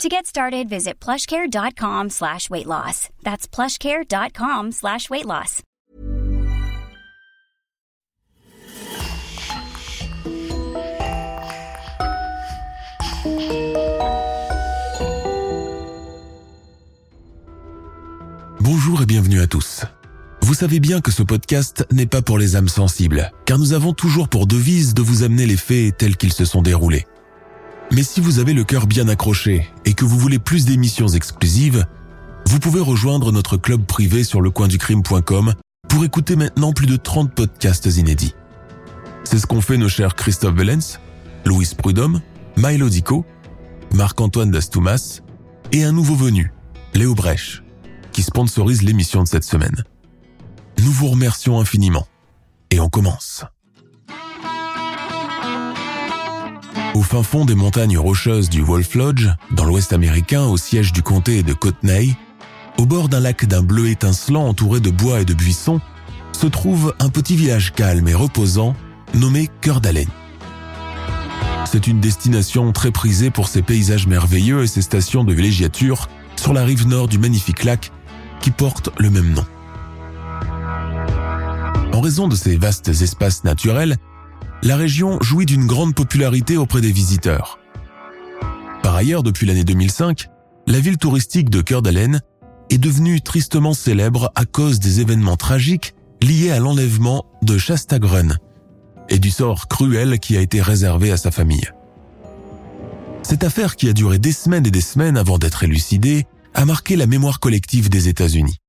To get started, visit plushcare.com slash weight loss. That's plushcare.com slash weight loss. Bonjour et bienvenue à tous. Vous savez bien que ce podcast n'est pas pour les âmes sensibles, car nous avons toujours pour devise de vous amener les faits tels qu'ils se sont déroulés. Mais si vous avez le cœur bien accroché et que vous voulez plus d'émissions exclusives, vous pouvez rejoindre notre club privé sur lecoinducrime.com pour écouter maintenant plus de 30 podcasts inédits. C'est ce qu'ont fait nos chers Christophe Vellens, Louis Prudhomme, Milo Dico, Marc-Antoine Dastoumas et un nouveau venu, Léo Brèche, qui sponsorise l'émission de cette semaine. Nous vous remercions infiniment. Et on commence. Au fin fond des montagnes rocheuses du Wolf Lodge, dans l'ouest américain, au siège du comté de Kootenay, au bord d'un lac d'un bleu étincelant entouré de bois et de buissons, se trouve un petit village calme et reposant nommé Cœur d'Haleine. C'est une destination très prisée pour ses paysages merveilleux et ses stations de villégiature sur la rive nord du magnifique lac qui porte le même nom. En raison de ces vastes espaces naturels, la région jouit d'une grande popularité auprès des visiteurs. Par ailleurs, depuis l'année 2005, la ville touristique de Cœur d'Haleine est devenue tristement célèbre à cause des événements tragiques liés à l'enlèvement de Shasta Grun et du sort cruel qui a été réservé à sa famille. Cette affaire qui a duré des semaines et des semaines avant d'être élucidée a marqué la mémoire collective des États-Unis.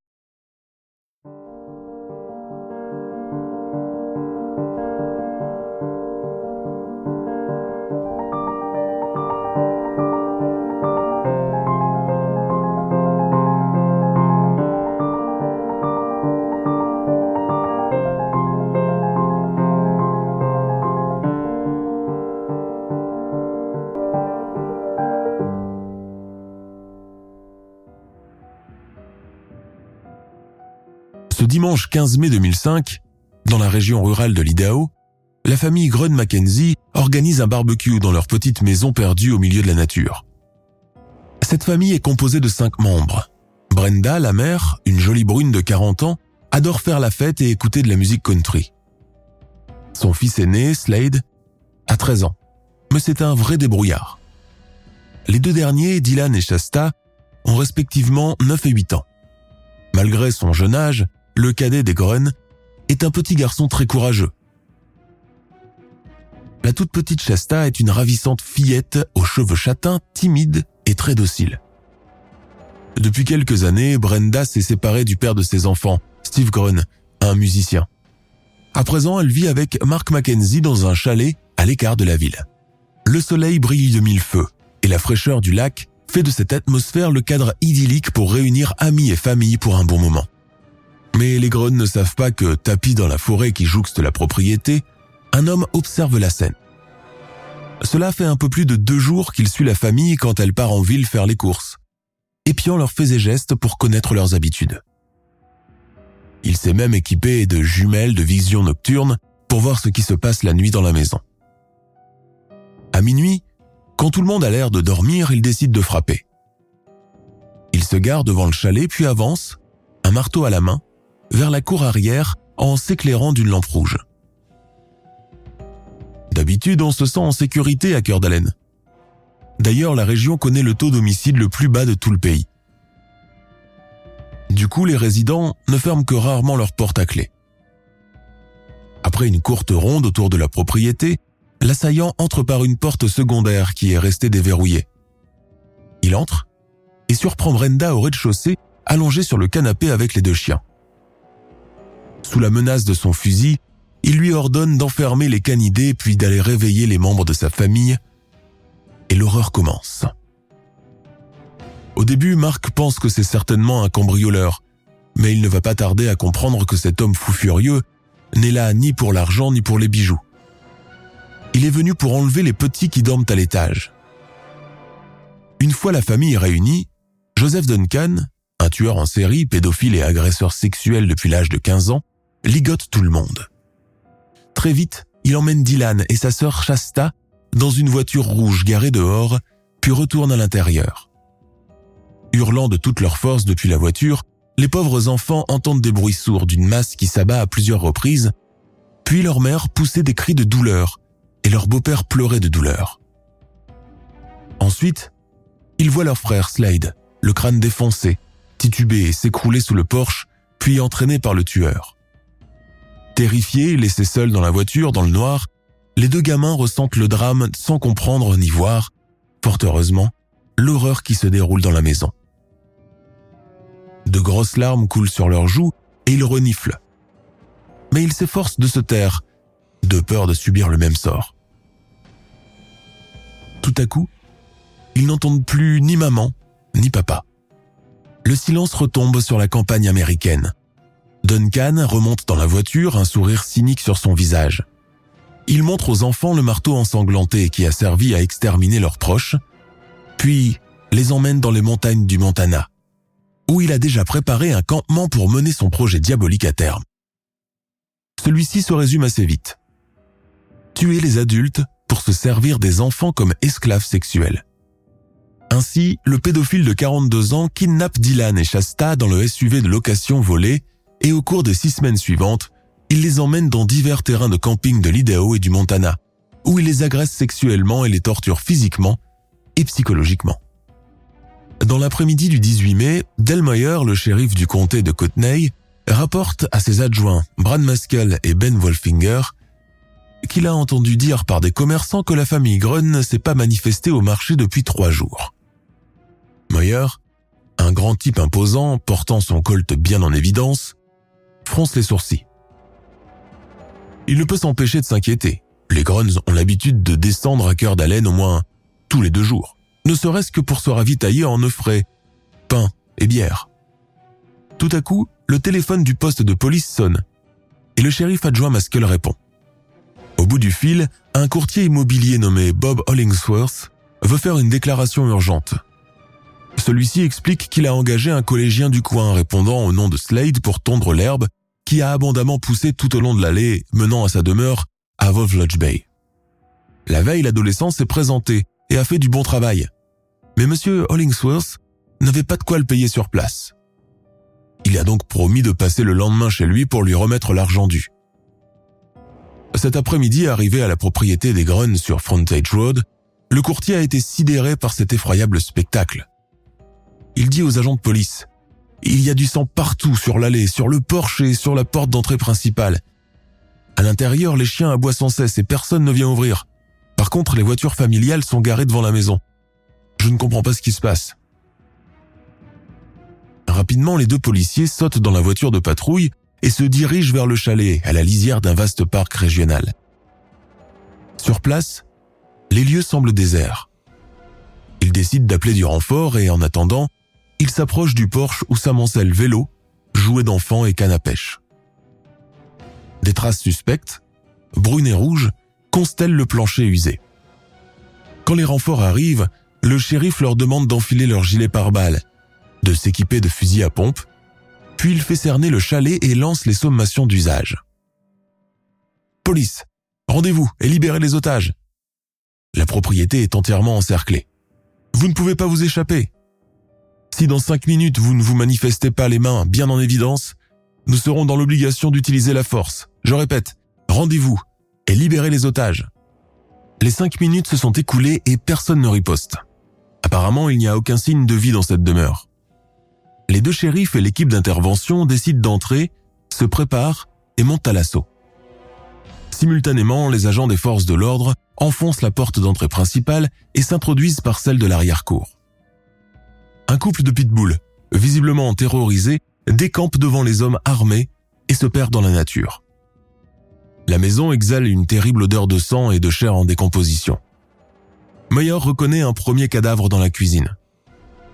15 mai 2005, dans la région rurale de l'Idaho, la famille Grun Mackenzie organise un barbecue dans leur petite maison perdue au milieu de la nature. Cette famille est composée de cinq membres. Brenda, la mère, une jolie brune de 40 ans, adore faire la fête et écouter de la musique country. Son fils aîné, Slade, a 13 ans, mais c'est un vrai débrouillard. Les deux derniers, Dylan et Shasta, ont respectivement 9 et 8 ans. Malgré son jeune âge, le cadet des Grun est un petit garçon très courageux. La toute petite Shasta est une ravissante fillette aux cheveux châtains, timide et très docile. Depuis quelques années, Brenda s'est séparée du père de ses enfants, Steve Grun, un musicien. À présent, elle vit avec Mark Mackenzie dans un chalet à l'écart de la ville. Le soleil brille de mille feux et la fraîcheur du lac fait de cette atmosphère le cadre idyllique pour réunir amis et familles pour un bon moment. Mais les Grun ne savent pas que, tapis dans la forêt qui jouxte la propriété, un homme observe la scène. Cela fait un peu plus de deux jours qu'il suit la famille quand elle part en ville faire les courses, épiant leurs faits et gestes pour connaître leurs habitudes. Il s'est même équipé de jumelles de vision nocturne pour voir ce qui se passe la nuit dans la maison. À minuit, quand tout le monde a l'air de dormir, il décide de frapper. Il se gare devant le chalet puis avance, un marteau à la main, vers la cour arrière en s'éclairant d'une lampe rouge. D'habitude, on se sent en sécurité à Cœur d'Haleine. D'ailleurs, la région connaît le taux d'homicide le plus bas de tout le pays. Du coup, les résidents ne ferment que rarement leurs portes à clé. Après une courte ronde autour de la propriété, l'assaillant entre par une porte secondaire qui est restée déverrouillée. Il entre et surprend Brenda au rez-de-chaussée allongée sur le canapé avec les deux chiens. Sous la menace de son fusil, il lui ordonne d'enfermer les canidés puis d'aller réveiller les membres de sa famille. Et l'horreur commence. Au début, Marc pense que c'est certainement un cambrioleur, mais il ne va pas tarder à comprendre que cet homme fou furieux n'est là ni pour l'argent ni pour les bijoux. Il est venu pour enlever les petits qui dorment à l'étage. Une fois la famille réunie, Joseph Duncan, un tueur en série, pédophile et agresseur sexuel depuis l'âge de 15 ans, ligote tout le monde. Très vite, il emmène Dylan et sa sœur Shasta dans une voiture rouge garée dehors, puis retourne à l'intérieur. Hurlant de toute leur force depuis la voiture, les pauvres enfants entendent des bruits sourds d'une masse qui s'abat à plusieurs reprises, puis leur mère poussait des cris de douleur et leur beau-père pleurait de douleur. Ensuite, ils voient leur frère Slade, le crâne défoncé, titubé et s'écrouler sous le porche, puis entraîné par le tueur. Terrifiés, laissés seuls dans la voiture, dans le noir, les deux gamins ressentent le drame sans comprendre ni voir, fort heureusement, l'horreur qui se déroule dans la maison. De grosses larmes coulent sur leurs joues et ils reniflent. Mais ils s'efforcent de se taire, de peur de subir le même sort. Tout à coup, ils n'entendent plus ni maman, ni papa. Le silence retombe sur la campagne américaine. Duncan remonte dans la voiture, un sourire cynique sur son visage. Il montre aux enfants le marteau ensanglanté qui a servi à exterminer leurs proches, puis les emmène dans les montagnes du Montana, où il a déjà préparé un campement pour mener son projet diabolique à terme. Celui-ci se résume assez vite. Tuer les adultes pour se servir des enfants comme esclaves sexuels. Ainsi, le pédophile de 42 ans kidnappe Dylan et Shasta dans le SUV de location volé et au cours des six semaines suivantes, il les emmène dans divers terrains de camping de l'Idaho et du Montana, où il les agresse sexuellement et les torture physiquement et psychologiquement. Dans l'après-midi du 18 mai, Delmeyer, le shérif du comté de Kootenay, rapporte à ses adjoints Brad Maskell et Ben Wolfinger qu'il a entendu dire par des commerçants que la famille Grun ne s'est pas manifestée au marché depuis trois jours. Moyer, un grand type imposant portant son colt bien en évidence, fronce les sourcils. Il ne peut s'empêcher de s'inquiéter. Les Gruns ont l'habitude de descendre à cœur d'haleine au moins tous les deux jours, ne serait-ce que pour se ravitailler en œufs frais, pain et bière. Tout à coup, le téléphone du poste de police sonne et le shérif adjoint Maskell répond. Au bout du fil, un courtier immobilier nommé Bob Hollingsworth veut faire une déclaration urgente. Celui-ci explique qu'il a engagé un collégien du coin répondant au nom de Slade pour tondre l'herbe qui a abondamment poussé tout au long de l'allée menant à sa demeure à Lodge Bay. La veille, l'adolescent s'est présenté et a fait du bon travail. Mais M. Hollingsworth n'avait pas de quoi le payer sur place. Il a donc promis de passer le lendemain chez lui pour lui remettre l'argent dû. Cet après-midi, arrivé à la propriété des Gruns sur Frontage Road, le courtier a été sidéré par cet effroyable spectacle. Il dit aux agents de police Il y a du sang partout sur l'allée, sur le porche et sur la porte d'entrée principale. À l'intérieur, les chiens aboient sans cesse et personne ne vient ouvrir. Par contre, les voitures familiales sont garées devant la maison. Je ne comprends pas ce qui se passe. Rapidement, les deux policiers sautent dans la voiture de patrouille et se dirigent vers le chalet à la lisière d'un vaste parc régional. Sur place, les lieux semblent déserts. Ils décident d'appeler du renfort et en attendant, ils s'approchent du porche où s'amoncellent vélos, jouets d'enfants et cannes à pêche. Des traces suspectes, brunes et rouges, constellent le plancher usé. Quand les renforts arrivent, le shérif leur demande d'enfiler leur gilet pare-balles, de s'équiper de fusils à pompe, puis il fait cerner le chalet et lance les sommations d'usage. Police, rendez-vous et libérez les otages. La propriété est entièrement encerclée. Vous ne pouvez pas vous échapper. Si dans cinq minutes vous ne vous manifestez pas les mains bien en évidence, nous serons dans l'obligation d'utiliser la force. Je répète, rendez-vous et libérez les otages. Les cinq minutes se sont écoulées et personne ne riposte. Apparemment, il n'y a aucun signe de vie dans cette demeure. Les deux shérifs et l'équipe d'intervention décident d'entrer, se préparent et montent à l'assaut. Simultanément, les agents des forces de l'ordre enfoncent la porte d'entrée principale et s'introduisent par celle de l'arrière-cour. Un couple de pitbulls, visiblement terrorisés, décampe devant les hommes armés et se perd dans la nature. La maison exhale une terrible odeur de sang et de chair en décomposition. Meyer reconnaît un premier cadavre dans la cuisine.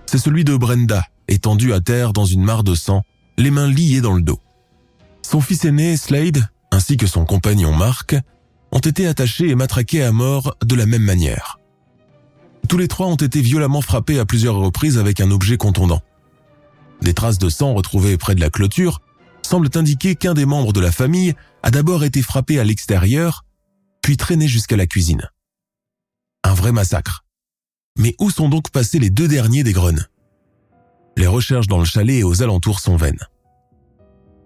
C'est celui de Brenda, étendue à terre dans une mare de sang, les mains liées dans le dos. Son fils aîné, Slade, ainsi que son compagnon Mark, ont été attachés et matraqués à mort de la même manière. Tous les trois ont été violemment frappés à plusieurs reprises avec un objet contondant. Des traces de sang retrouvées près de la clôture semblent indiquer qu'un des membres de la famille a d'abord été frappé à l'extérieur, puis traîné jusqu'à la cuisine. Un vrai massacre. Mais où sont donc passés les deux derniers des Greunes Les recherches dans le chalet et aux alentours sont vaines.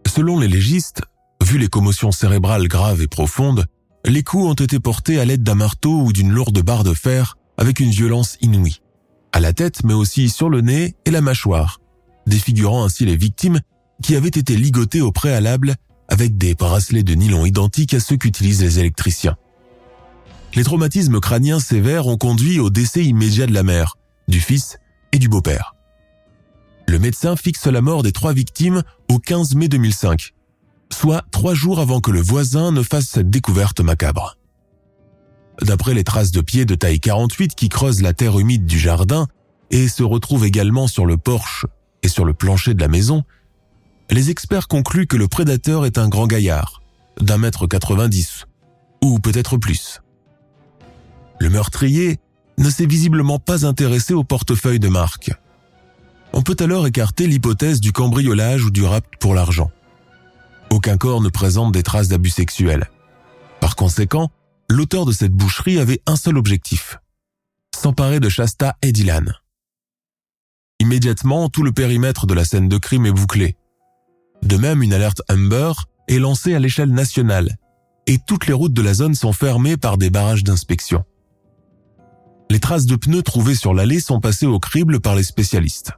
Selon les légistes, vu les commotions cérébrales graves et profondes, les coups ont été portés à l'aide d'un marteau ou d'une lourde barre de fer avec une violence inouïe. À la tête, mais aussi sur le nez et la mâchoire, défigurant ainsi les victimes qui avaient été ligotées au préalable avec des bracelets de nylon identiques à ceux qu'utilisent les électriciens. Les traumatismes crâniens sévères ont conduit au décès immédiat de la mère, du fils et du beau-père. Le médecin fixe la mort des trois victimes au 15 mai 2005, soit trois jours avant que le voisin ne fasse cette découverte macabre. D'après les traces de pieds de taille 48 qui creusent la terre humide du jardin et se retrouvent également sur le porche et sur le plancher de la maison, les experts concluent que le prédateur est un grand gaillard, d'un mètre 90, ou peut-être plus. Le meurtrier ne s'est visiblement pas intéressé au portefeuille de Marc. On peut alors écarter l'hypothèse du cambriolage ou du rapt pour l'argent. Aucun corps ne présente des traces d'abus sexuels. Par conséquent, l'auteur de cette boucherie avait un seul objectif, s'emparer de Shasta et Dylan. Immédiatement, tout le périmètre de la scène de crime est bouclé. De même, une alerte Amber est lancée à l'échelle nationale et toutes les routes de la zone sont fermées par des barrages d'inspection. Les traces de pneus trouvées sur l'allée sont passées au crible par les spécialistes.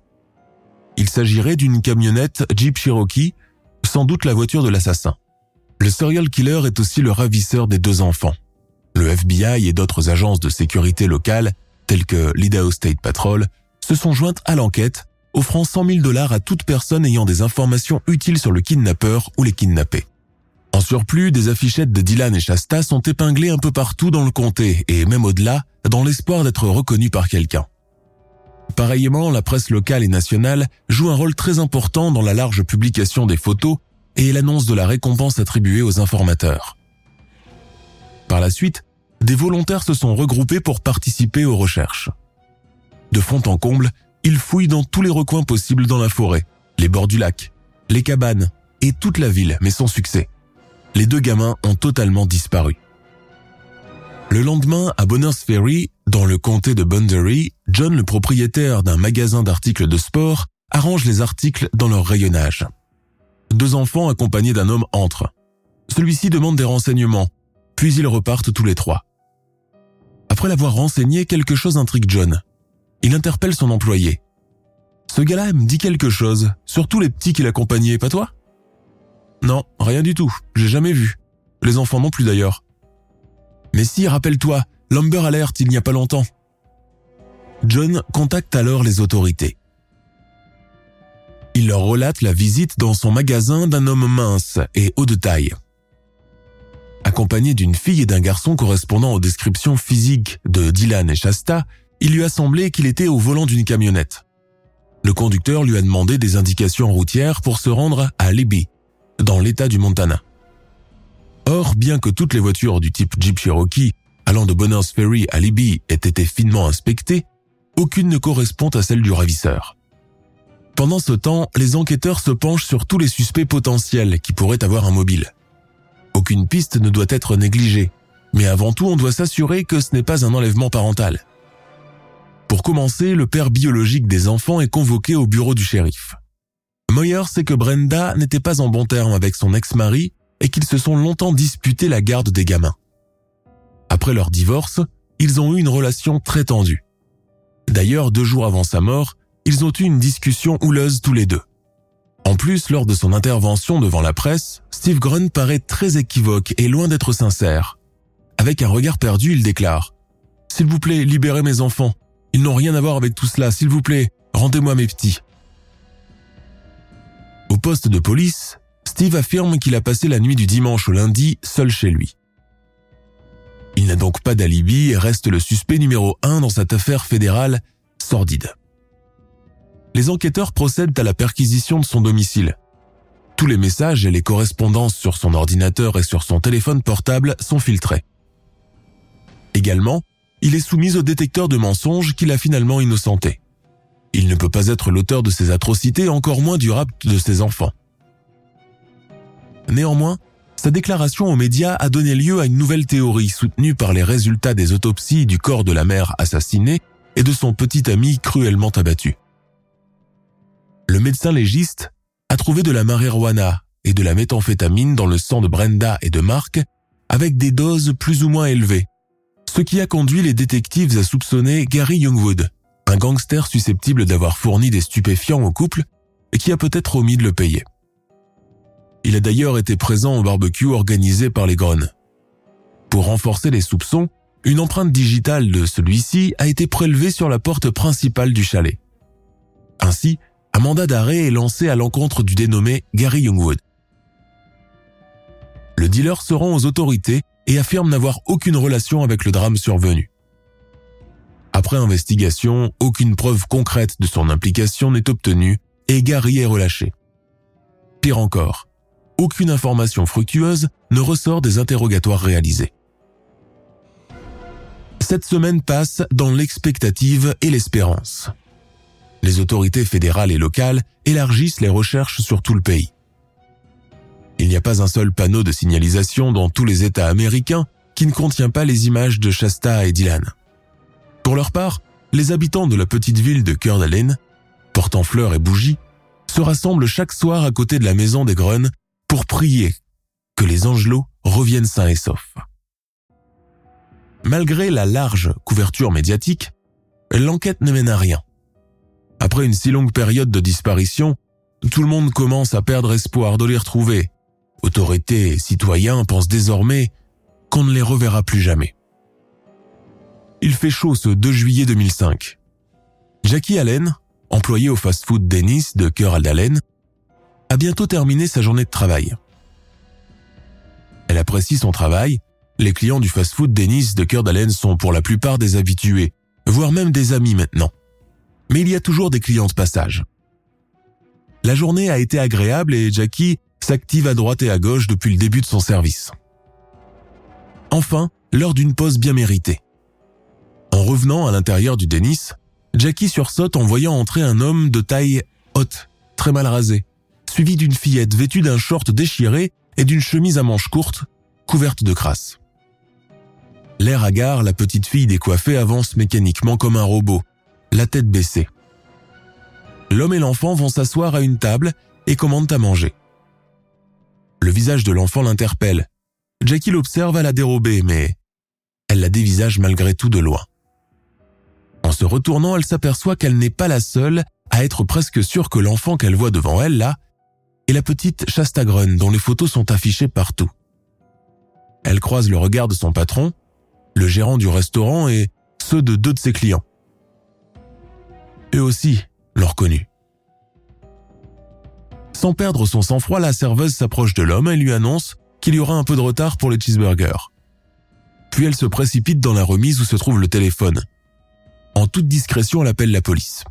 Il s'agirait d'une camionnette Jeep Cherokee, sans doute la voiture de l'assassin. Le serial killer est aussi le ravisseur des deux enfants. Le FBI et d'autres agences de sécurité locales, telles que l'Idaho State Patrol, se sont jointes à l'enquête, offrant 100 000 dollars à toute personne ayant des informations utiles sur le kidnappeur ou les kidnappés. En surplus, des affichettes de Dylan et Shasta sont épinglées un peu partout dans le comté et même au-delà, dans l'espoir d'être reconnus par quelqu'un. Pareillement, la presse locale et nationale joue un rôle très important dans la large publication des photos et l'annonce de la récompense attribuée aux informateurs. Par la suite, des volontaires se sont regroupés pour participer aux recherches. De fond en comble, ils fouillent dans tous les recoins possibles dans la forêt, les bords du lac, les cabanes et toute la ville, mais sans succès. Les deux gamins ont totalement disparu. Le lendemain, à Bonners Ferry, dans le comté de Bunbury, John, le propriétaire d'un magasin d'articles de sport, arrange les articles dans leur rayonnage. Deux enfants accompagnés d'un homme entrent. Celui-ci demande des renseignements, puis ils repartent tous les trois. Après l'avoir renseigné, quelque chose intrigue John. Il interpelle son employé. Ce gars-là me dit quelque chose, surtout les petits qui l'accompagnaient, pas toi? Non, rien du tout, j'ai jamais vu. Les enfants non plus d'ailleurs. Mais si, rappelle-toi, l'Amber Alert il n'y a pas longtemps. John contacte alors les autorités. Il leur relate la visite dans son magasin d'un homme mince et haut de taille accompagné d'une fille et d'un garçon correspondant aux descriptions physiques de Dylan et Shasta, il lui a semblé qu'il était au volant d'une camionnette. Le conducteur lui a demandé des indications routières pour se rendre à Libby, dans l'état du Montana. Or, bien que toutes les voitures du type Jeep Cherokee allant de Bonners Ferry à Libby aient été finement inspectées, aucune ne correspond à celle du ravisseur. Pendant ce temps, les enquêteurs se penchent sur tous les suspects potentiels qui pourraient avoir un mobile. Aucune piste ne doit être négligée, mais avant tout on doit s'assurer que ce n'est pas un enlèvement parental. Pour commencer, le père biologique des enfants est convoqué au bureau du shérif. Moyer sait que Brenda n'était pas en bon terme avec son ex-mari et qu'ils se sont longtemps disputés la garde des gamins. Après leur divorce, ils ont eu une relation très tendue. D'ailleurs, deux jours avant sa mort, ils ont eu une discussion houleuse tous les deux. En plus, lors de son intervention devant la presse, Steve Grun paraît très équivoque et loin d'être sincère. Avec un regard perdu, il déclare ⁇ S'il vous plaît, libérez mes enfants. Ils n'ont rien à voir avec tout cela. S'il vous plaît, rendez-moi mes petits. ⁇ Au poste de police, Steve affirme qu'il a passé la nuit du dimanche au lundi seul chez lui. Il n'a donc pas d'alibi et reste le suspect numéro un dans cette affaire fédérale sordide les enquêteurs procèdent à la perquisition de son domicile. tous les messages et les correspondances sur son ordinateur et sur son téléphone portable sont filtrés. Également, il est soumis au détecteur de mensonges qu'il a finalement innocenté. Il ne peut pas être l'auteur de ces atrocités, encore moins du rapt de ses enfants. Néanmoins, sa déclaration aux médias a donné lieu à une nouvelle théorie soutenue par les résultats des autopsies du corps de la mère assassinée et de son petit ami cruellement abattu. Le médecin légiste a trouvé de la marijuana et de la méthamphétamine dans le sang de Brenda et de Mark avec des doses plus ou moins élevées, ce qui a conduit les détectives à soupçonner Gary Youngwood, un gangster susceptible d'avoir fourni des stupéfiants au couple et qui a peut-être omis de le payer. Il a d'ailleurs été présent au barbecue organisé par les Grones. Pour renforcer les soupçons, une empreinte digitale de celui-ci a été prélevée sur la porte principale du chalet. Ainsi, un mandat d'arrêt est lancé à l'encontre du dénommé Gary Youngwood. Le dealer se rend aux autorités et affirme n'avoir aucune relation avec le drame survenu. Après investigation, aucune preuve concrète de son implication n'est obtenue et Gary est relâché. Pire encore, aucune information fructueuse ne ressort des interrogatoires réalisés. Cette semaine passe dans l'expectative et l'espérance. Les autorités fédérales et locales élargissent les recherches sur tout le pays. Il n'y a pas un seul panneau de signalisation dans tous les États américains qui ne contient pas les images de Shasta et Dylan. Pour leur part, les habitants de la petite ville de d'Alene, portant fleurs et bougies, se rassemblent chaque soir à côté de la maison des Grunes pour prier que les angelots reviennent sains et saufs. Malgré la large couverture médiatique, l'enquête ne mène à rien. Après une si longue période de disparition, tout le monde commence à perdre espoir de les retrouver. Autorités et citoyens pensent désormais qu'on ne les reverra plus jamais. Il fait chaud ce 2 juillet 2005. Jackie Allen, employée au fast-food Dennis de Cœur d'Allen, a bientôt terminé sa journée de travail. Elle apprécie son travail. Les clients du fast-food Dennis de Cœur d'Allen sont pour la plupart des habitués, voire même des amis maintenant. Mais il y a toujours des clients de passage. La journée a été agréable et Jackie s'active à droite et à gauche depuis le début de son service. Enfin, l'heure d'une pause bien méritée. En revenant à l'intérieur du Dennis, Jackie sursaute en voyant entrer un homme de taille haute, très mal rasé, suivi d'une fillette vêtue d'un short déchiré et d'une chemise à manches courtes, couverte de crasse. L'air hagard, la petite fille décoiffée avance mécaniquement comme un robot, la tête baissée. L'homme et l'enfant vont s'asseoir à une table et commandent à manger. Le visage de l'enfant l'interpelle. Jackie l'observe à la dérobée, mais elle la dévisage malgré tout de loin. En se retournant, elle s'aperçoit qu'elle n'est pas la seule à être presque sûre que l'enfant qu'elle voit devant elle, là, et la petite Shasta dont les photos sont affichées partout. Elle croise le regard de son patron, le gérant du restaurant et ceux de deux de ses clients. Eux aussi l'ont reconnu. Sans perdre son sang-froid, la serveuse s'approche de l'homme et lui annonce qu'il y aura un peu de retard pour les cheeseburgers. Puis elle se précipite dans la remise où se trouve le téléphone. En toute discrétion, elle appelle la police.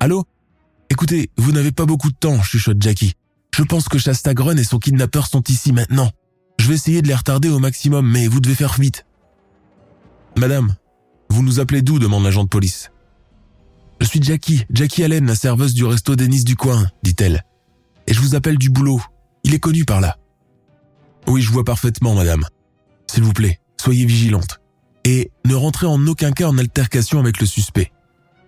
Allô? Écoutez, vous n'avez pas beaucoup de temps, chuchote Jackie. Je pense que Shastagron et son kidnappeur sont ici maintenant. Je vais essayer de les retarder au maximum, mais vous devez faire vite. Madame, vous nous appelez d'où demande l'agent de police. Je suis Jackie, Jackie Allen, la serveuse du resto Denis du coin, dit-elle. Et je vous appelle du boulot. Il est connu par là. Oui, je vois parfaitement, madame. S'il vous plaît, soyez vigilante. Et ne rentrez en aucun cas en altercation avec le suspect.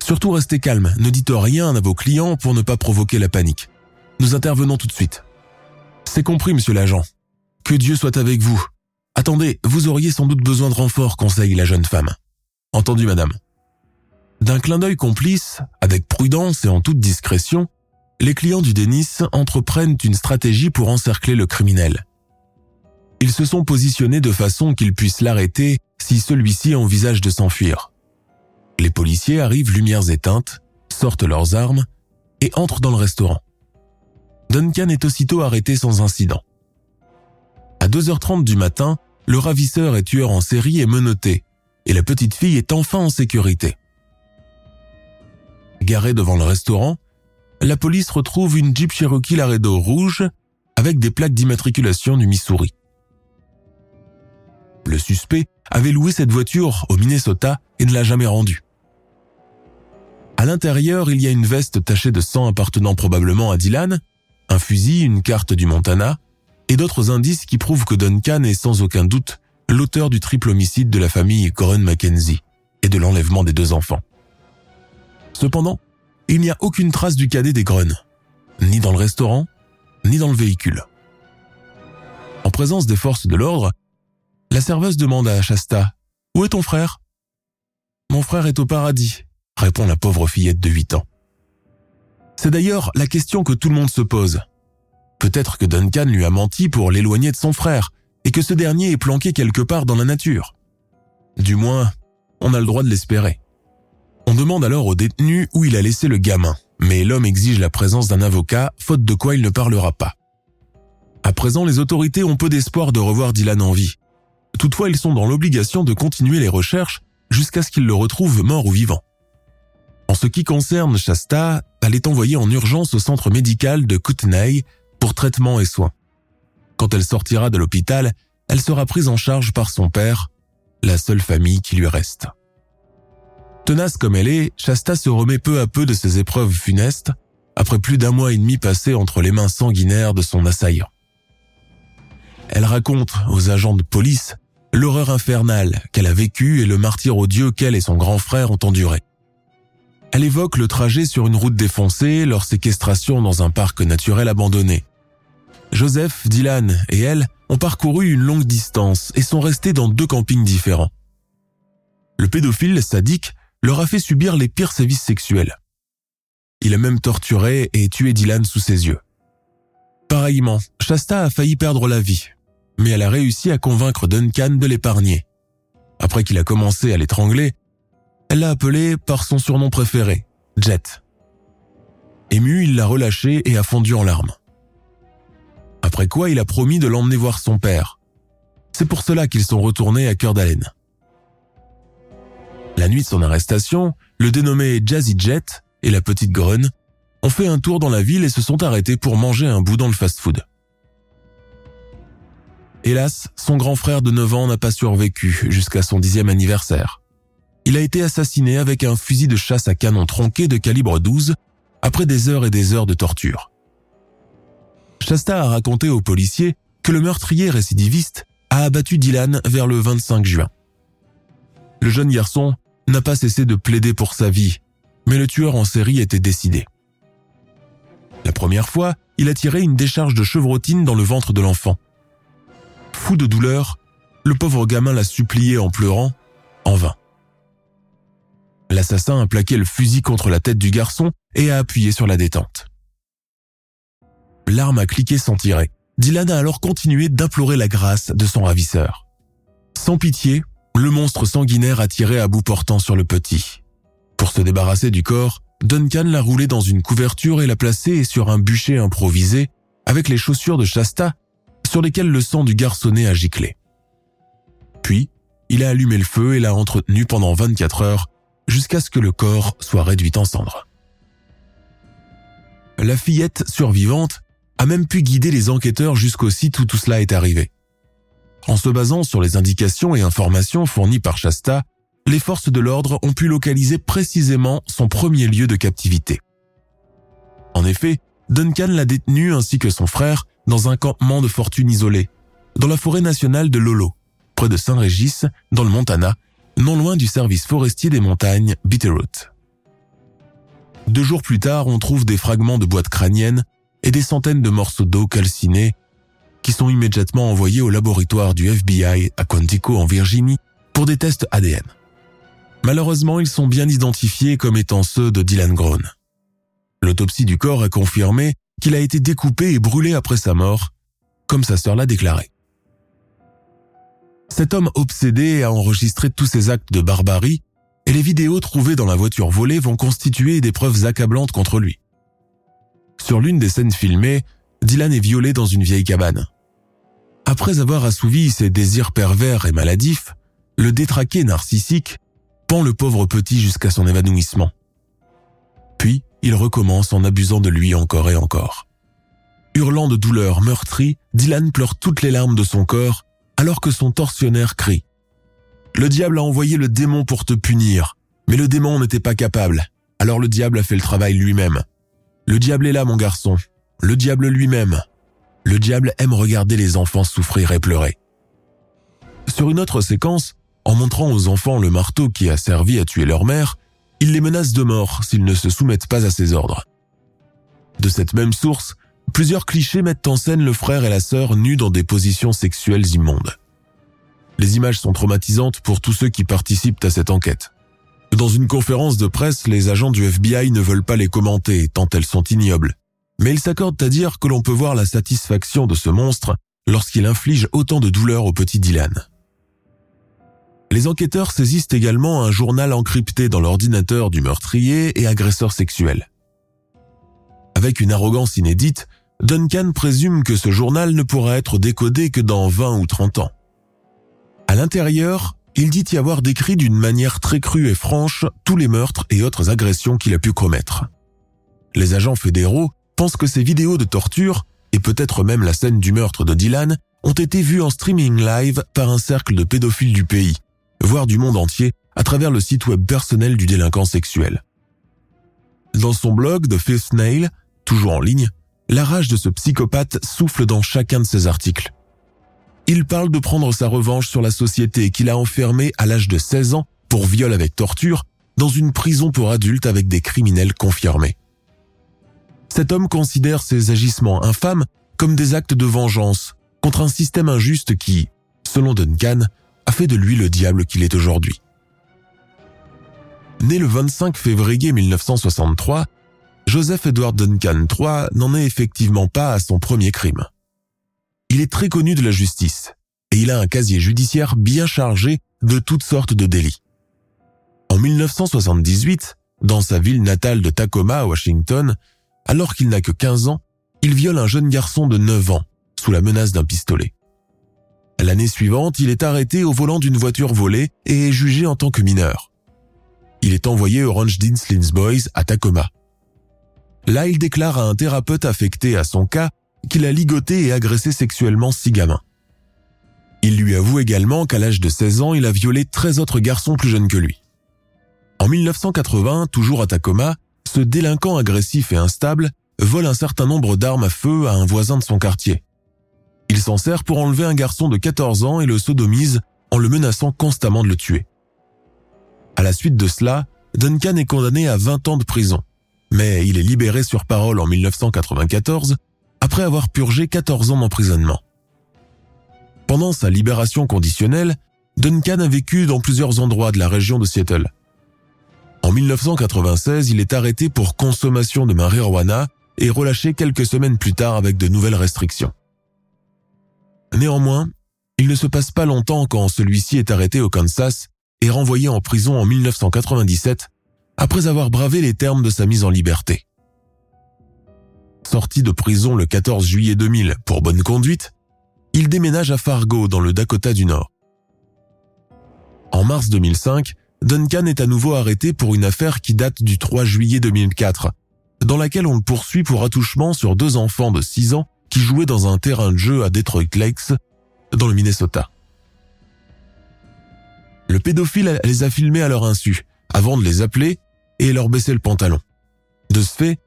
Surtout restez calme, ne dites rien à vos clients pour ne pas provoquer la panique. Nous intervenons tout de suite. C'est compris, monsieur l'agent. Que Dieu soit avec vous. Attendez, vous auriez sans doute besoin de renfort, conseille la jeune femme. Entendu, madame. D'un clin d'œil complice, avec prudence et en toute discrétion, les clients du Denis entreprennent une stratégie pour encercler le criminel. Ils se sont positionnés de façon qu'ils puissent l'arrêter si celui-ci envisage de s'enfuir. Les policiers arrivent lumières éteintes, sortent leurs armes et entrent dans le restaurant. Duncan est aussitôt arrêté sans incident. À 2h30 du matin, le ravisseur et tueur en série est menotté et la petite fille est enfin en sécurité. Garée devant le restaurant, la police retrouve une Jeep Cherokee Laredo rouge avec des plaques d'immatriculation du Missouri. Le suspect avait loué cette voiture au Minnesota et ne l'a jamais rendue. À l'intérieur, il y a une veste tachée de sang appartenant probablement à Dylan, un fusil, une carte du Montana et d'autres indices qui prouvent que Duncan est sans aucun doute l'auteur du triple homicide de la famille Coren Mackenzie et de l'enlèvement des deux enfants. Cependant, il n'y a aucune trace du cadet des Grun, ni dans le restaurant, ni dans le véhicule. En présence des forces de l'ordre, la serveuse demande à Shasta Où est ton frère Mon frère est au paradis, répond la pauvre fillette de 8 ans. C'est d'ailleurs la question que tout le monde se pose. Peut-être que Duncan lui a menti pour l'éloigner de son frère et que ce dernier est planqué quelque part dans la nature. Du moins, on a le droit de l'espérer. On demande alors au détenu où il a laissé le gamin, mais l'homme exige la présence d'un avocat, faute de quoi il ne parlera pas. À présent, les autorités ont peu d'espoir de revoir Dylan en vie. Toutefois, ils sont dans l'obligation de continuer les recherches jusqu'à ce qu'ils le retrouvent mort ou vivant. En ce qui concerne Shasta, elle est envoyée en urgence au centre médical de Kootenay pour traitement et soins. Quand elle sortira de l'hôpital, elle sera prise en charge par son père, la seule famille qui lui reste. Tenace comme elle est, Shasta se remet peu à peu de ses épreuves funestes, après plus d'un mois et demi passé entre les mains sanguinaires de son assaillant. Elle raconte aux agents de police l'horreur infernale qu'elle a vécue et le martyr odieux qu'elle et son grand frère ont enduré. Elle évoque le trajet sur une route défoncée, leur séquestration dans un parc naturel abandonné. Joseph, Dylan et elle ont parcouru une longue distance et sont restés dans deux campings différents. Le pédophile sadique leur a fait subir les pires sévices sexuels. Il a même torturé et tué Dylan sous ses yeux. Pareillement, Shasta a failli perdre la vie, mais elle a réussi à convaincre Duncan de l'épargner. Après qu'il a commencé à l'étrangler, elle l'a appelé par son surnom préféré, Jet. Ému, il l'a relâché et a fondu en larmes. Après quoi, il a promis de l'emmener voir son père. C'est pour cela qu'ils sont retournés à Cœur d'Haleine. La nuit de son arrestation, le dénommé Jazzy Jet et la petite Grun ont fait un tour dans la ville et se sont arrêtés pour manger un bout dans le fast-food. Hélas, son grand frère de 9 ans n'a pas survécu jusqu'à son dixième anniversaire il a été assassiné avec un fusil de chasse à canon tronqué de calibre 12 après des heures et des heures de torture. Shasta a raconté aux policiers que le meurtrier récidiviste a abattu Dylan vers le 25 juin. Le jeune garçon n'a pas cessé de plaider pour sa vie, mais le tueur en série était décidé. La première fois, il a tiré une décharge de chevrotine dans le ventre de l'enfant. Fou de douleur, le pauvre gamin l'a supplié en pleurant, en vain. L'assassin a plaqué le fusil contre la tête du garçon et a appuyé sur la détente. L'arme a cliqué sans tirer. Dylan a alors continué d'implorer la grâce de son ravisseur. Sans pitié, le monstre sanguinaire a tiré à bout portant sur le petit. Pour se débarrasser du corps, Duncan l'a roulé dans une couverture et l'a placé sur un bûcher improvisé avec les chaussures de Shasta sur lesquelles le sang du garçonnet a giclé. Puis, il a allumé le feu et l'a entretenu pendant 24 heures jusqu'à ce que le corps soit réduit en cendres. La fillette survivante a même pu guider les enquêteurs jusqu'au site où tout cela est arrivé. En se basant sur les indications et informations fournies par Shasta, les forces de l'ordre ont pu localiser précisément son premier lieu de captivité. En effet, Duncan l'a détenu ainsi que son frère dans un campement de fortune isolé, dans la forêt nationale de Lolo, près de Saint-Régis, dans le Montana, non loin du service forestier des montagnes Bitterroot. Deux jours plus tard, on trouve des fragments de boîtes crâniennes et des centaines de morceaux d'eau calcinés qui sont immédiatement envoyés au laboratoire du FBI à Quantico en Virginie pour des tests ADN. Malheureusement, ils sont bien identifiés comme étant ceux de Dylan Grown. L'autopsie du corps a confirmé qu'il a été découpé et brûlé après sa mort, comme sa sœur l'a déclaré. Cet homme obsédé a enregistré tous ses actes de barbarie et les vidéos trouvées dans la voiture volée vont constituer des preuves accablantes contre lui. Sur l'une des scènes filmées, Dylan est violé dans une vieille cabane. Après avoir assouvi ses désirs pervers et maladifs, le détraqué narcissique pend le pauvre petit jusqu'à son évanouissement. Puis, il recommence en abusant de lui encore et encore. Hurlant de douleur meurtri, Dylan pleure toutes les larmes de son corps alors que son tortionnaire crie. Le diable a envoyé le démon pour te punir, mais le démon n'était pas capable, alors le diable a fait le travail lui-même. Le diable est là, mon garçon, le diable lui-même. Le diable aime regarder les enfants souffrir et pleurer. Sur une autre séquence, en montrant aux enfants le marteau qui a servi à tuer leur mère, il les menace de mort s'ils ne se soumettent pas à ses ordres. De cette même source, plusieurs clichés mettent en scène le frère et la sœur nus dans des positions sexuelles immondes. Les images sont traumatisantes pour tous ceux qui participent à cette enquête. Dans une conférence de presse, les agents du FBI ne veulent pas les commenter tant elles sont ignobles. Mais ils s'accordent à dire que l'on peut voir la satisfaction de ce monstre lorsqu'il inflige autant de douleur au petit Dylan. Les enquêteurs saisissent également un journal encrypté dans l'ordinateur du meurtrier et agresseur sexuel. Avec une arrogance inédite, Duncan présume que ce journal ne pourra être décodé que dans 20 ou 30 ans. À l'intérieur, il dit y avoir décrit d'une manière très crue et franche tous les meurtres et autres agressions qu'il a pu commettre. Les agents fédéraux pensent que ces vidéos de torture, et peut-être même la scène du meurtre de Dylan, ont été vues en streaming live par un cercle de pédophiles du pays, voire du monde entier, à travers le site web personnel du délinquant sexuel. Dans son blog The Fifth Nail, toujours en ligne, la rage de ce psychopathe souffle dans chacun de ses articles. Il parle de prendre sa revanche sur la société qu'il a enfermée à l'âge de 16 ans pour viol avec torture dans une prison pour adultes avec des criminels confirmés. Cet homme considère ses agissements infâmes comme des actes de vengeance contre un système injuste qui, selon Duncan, a fait de lui le diable qu'il est aujourd'hui. Né le 25 février 1963, Joseph Edward Duncan III n'en est effectivement pas à son premier crime. Il est très connu de la justice et il a un casier judiciaire bien chargé de toutes sortes de délits. En 1978, dans sa ville natale de Tacoma, Washington, alors qu'il n'a que 15 ans, il viole un jeune garçon de 9 ans sous la menace d'un pistolet. L'année suivante, il est arrêté au volant d'une voiture volée et est jugé en tant que mineur. Il est envoyé au Ranch Dean's Boys à Tacoma. Là, il déclare à un thérapeute affecté à son cas qu'il a ligoté et agressé sexuellement six gamins. Il lui avoue également qu'à l'âge de 16 ans, il a violé 13 autres garçons plus jeunes que lui. En 1980, toujours à Tacoma, ce délinquant agressif et instable vole un certain nombre d'armes à feu à un voisin de son quartier. Il s'en sert pour enlever un garçon de 14 ans et le sodomise en le menaçant constamment de le tuer. À la suite de cela, Duncan est condamné à 20 ans de prison, mais il est libéré sur parole en 1994 après avoir purgé 14 ans d'emprisonnement. Pendant sa libération conditionnelle, Duncan a vécu dans plusieurs endroits de la région de Seattle. En 1996, il est arrêté pour consommation de marijuana et relâché quelques semaines plus tard avec de nouvelles restrictions. Néanmoins, il ne se passe pas longtemps quand celui-ci est arrêté au Kansas et renvoyé en prison en 1997 après avoir bravé les termes de sa mise en liberté. Sorti de prison le 14 juillet 2000 pour bonne conduite, il déménage à Fargo dans le Dakota du Nord. En mars 2005, Duncan est à nouveau arrêté pour une affaire qui date du 3 juillet 2004, dans laquelle on le poursuit pour attouchement sur deux enfants de 6 ans qui jouaient dans un terrain de jeu à Detroit Lakes, dans le Minnesota. Le pédophile les a filmés à leur insu, avant de les appeler et leur baisser le pantalon. De ce fait,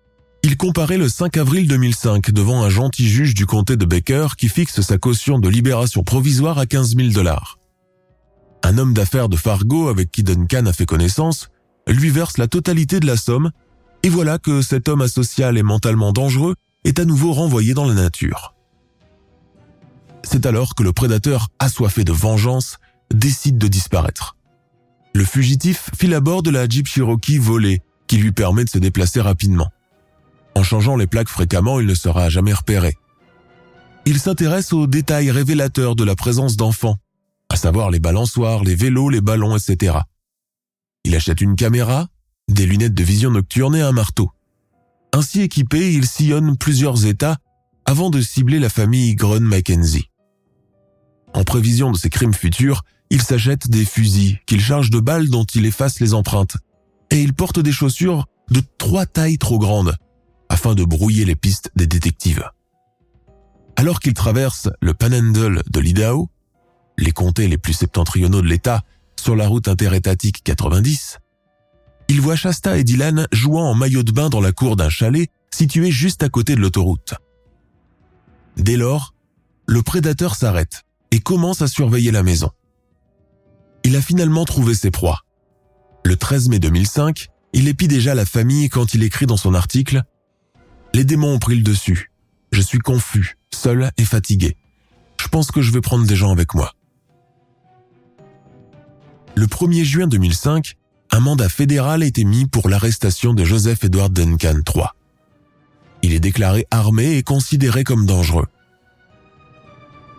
il comparait le 5 avril 2005 devant un gentil juge du comté de Baker qui fixe sa caution de libération provisoire à 15 000 dollars. Un homme d'affaires de Fargo avec qui Duncan a fait connaissance lui verse la totalité de la somme et voilà que cet homme asocial et mentalement dangereux est à nouveau renvoyé dans la nature. C'est alors que le prédateur, assoiffé de vengeance, décide de disparaître. Le fugitif file à bord de la Jeep Cherokee volée qui lui permet de se déplacer rapidement. En changeant les plaques fréquemment, il ne sera jamais repéré. Il s'intéresse aux détails révélateurs de la présence d'enfants, à savoir les balançoires, les vélos, les ballons, etc. Il achète une caméra, des lunettes de vision nocturne et un marteau. Ainsi équipé, il sillonne plusieurs États avant de cibler la famille Grun Mackenzie. En prévision de ses crimes futurs, il s'achète des fusils qu'il charge de balles dont il efface les empreintes, et il porte des chaussures de trois tailles trop grandes afin de brouiller les pistes des détectives. Alors qu'il traverse le Panhandle de l'Idaho, les comtés les plus septentrionaux de l'État, sur la route interétatique 90, il voit Shasta et Dylan jouant en maillot de bain dans la cour d'un chalet situé juste à côté de l'autoroute. Dès lors, le prédateur s'arrête et commence à surveiller la maison. Il a finalement trouvé ses proies. Le 13 mai 2005, il épie déjà la famille quand il écrit dans son article Les démons ont pris le dessus. Je suis confus, seul et fatigué. Je pense que je vais prendre des gens avec moi. Le 1er juin 2005, un mandat fédéral a été mis pour l'arrestation de Joseph Edward Duncan III. Il est déclaré armé et considéré comme dangereux.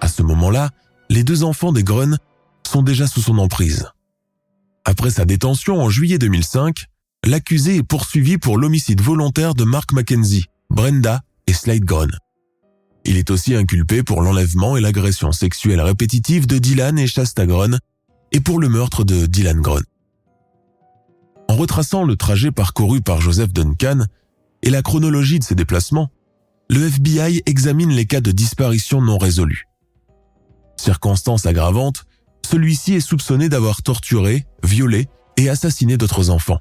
À ce moment-là, les deux enfants des Grun sont déjà sous son emprise. Après sa détention en juillet 2005, l'accusé est poursuivi pour l'homicide volontaire de Mark Mackenzie, Brenda et Slade Grun. Il est aussi inculpé pour l'enlèvement et l'agression sexuelle répétitive de Dylan et Shasta Grun et pour le meurtre de Dylan Grun. En retraçant le trajet parcouru par Joseph Duncan et la chronologie de ses déplacements, le FBI examine les cas de disparition non résolus. Circonstance aggravante, celui-ci est soupçonné d'avoir torturé, violé et assassiné d'autres enfants.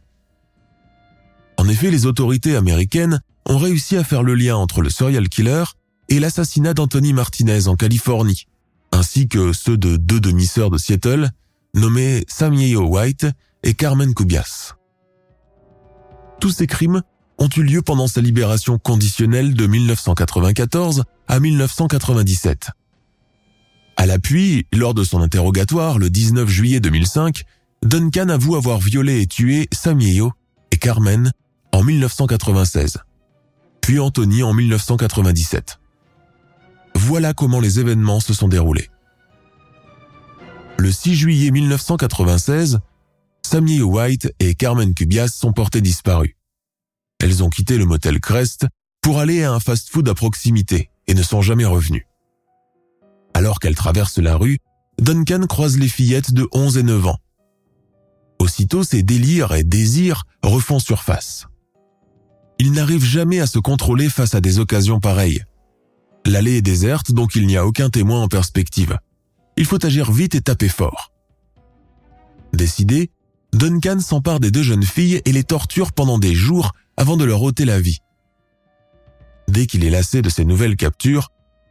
En effet, les autorités américaines ont réussi à faire le lien entre le serial killer et l'assassinat d'Anthony Martinez en Californie, ainsi que ceux de deux demi-sœurs de Seattle, nommées Samuel White et Carmen Cubias. Tous ces crimes ont eu lieu pendant sa libération conditionnelle de 1994 à 1997. À l'appui, lors de son interrogatoire le 19 juillet 2005, Duncan avoue avoir violé et tué Samuel et Carmen en 1996, puis Anthony en 1997. Voilà comment les événements se sont déroulés. Le 6 juillet 1996, Samuel White et Carmen Cubias sont portés disparus. Elles ont quitté le motel Crest pour aller à un fast-food à proximité et ne sont jamais revenues. Alors qu'elles traversent la rue, Duncan croise les fillettes de 11 et 9 ans. Aussitôt, ses délires et désirs refont surface. Il n'arrive jamais à se contrôler face à des occasions pareilles. L'allée est déserte, donc il n'y a aucun témoin en perspective. Il faut agir vite et taper fort. Décidé, Duncan s'empare des deux jeunes filles et les torture pendant des jours avant de leur ôter la vie. Dès qu'il est lassé de ces nouvelles captures,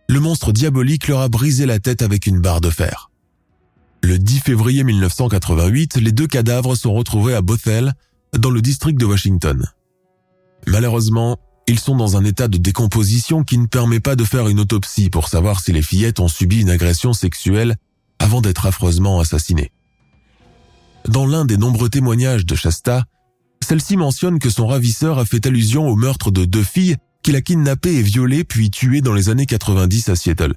le monstre diabolique leur a brisé la tête avec une barre de fer. Le 10 février 1988, les deux cadavres sont retrouvés à Bothell, dans le district de Washington. Malheureusement, ils sont dans un état de décomposition qui ne permet pas de faire une autopsie pour savoir si les fillettes ont subi une agression sexuelle avant d'être affreusement assassinées. Dans l'un des nombreux témoignages de Shasta, celle-ci mentionne que son ravisseur a fait allusion au meurtre de deux filles qu'il a kidnappées et violées puis tuées dans les années 90 à Seattle.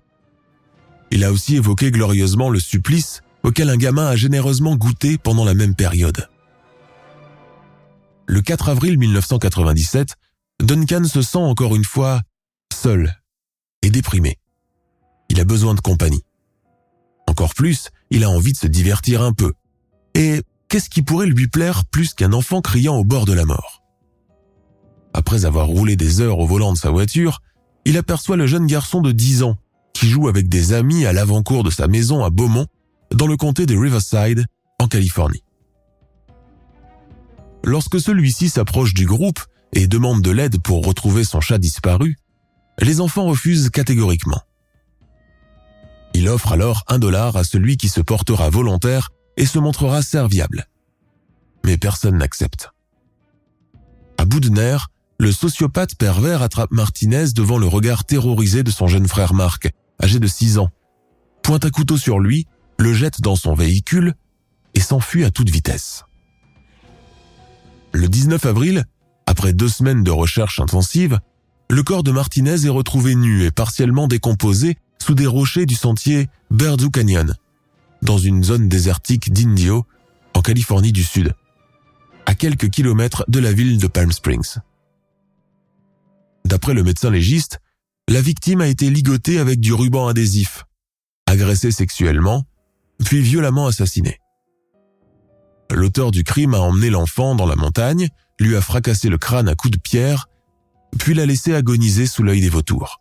Il a aussi évoqué glorieusement le supplice auquel un gamin a généreusement goûté pendant la même période. Le 4 avril 1997, Duncan se sent encore une fois seul et déprimé. Il a besoin de compagnie. Encore plus, il a envie de se divertir un peu. Et qu'est-ce qui pourrait lui plaire plus qu'un enfant criant au bord de la mort? Après avoir roulé des heures au volant de sa voiture, il aperçoit le jeune garçon de 10 ans qui joue avec des amis à l'avant-cour de sa maison à Beaumont, dans le comté de Riverside, en Californie. Lorsque celui-ci s'approche du groupe, et demande de l'aide pour retrouver son chat disparu, les enfants refusent catégoriquement. Il offre alors un dollar à celui qui se portera volontaire et se montrera serviable. Mais personne n'accepte. À bout de nerfs, le sociopathe pervers attrape Martinez devant le regard terrorisé de son jeune frère Marc, âgé de 6 ans, pointe un couteau sur lui, le jette dans son véhicule et s'enfuit à toute vitesse. Le 19 avril, après deux semaines de recherche intensive, le corps de Martinez est retrouvé nu et partiellement décomposé sous des rochers du sentier Berdu Canyon, dans une zone désertique d'Indio, en Californie du Sud, à quelques kilomètres de la ville de Palm Springs. D'après le médecin légiste, la victime a été ligotée avec du ruban adhésif, agressée sexuellement, puis violemment assassinée. L'auteur du crime a emmené l'enfant dans la montagne lui a fracassé le crâne à coups de pierre, puis l'a laissé agoniser sous l'œil des vautours.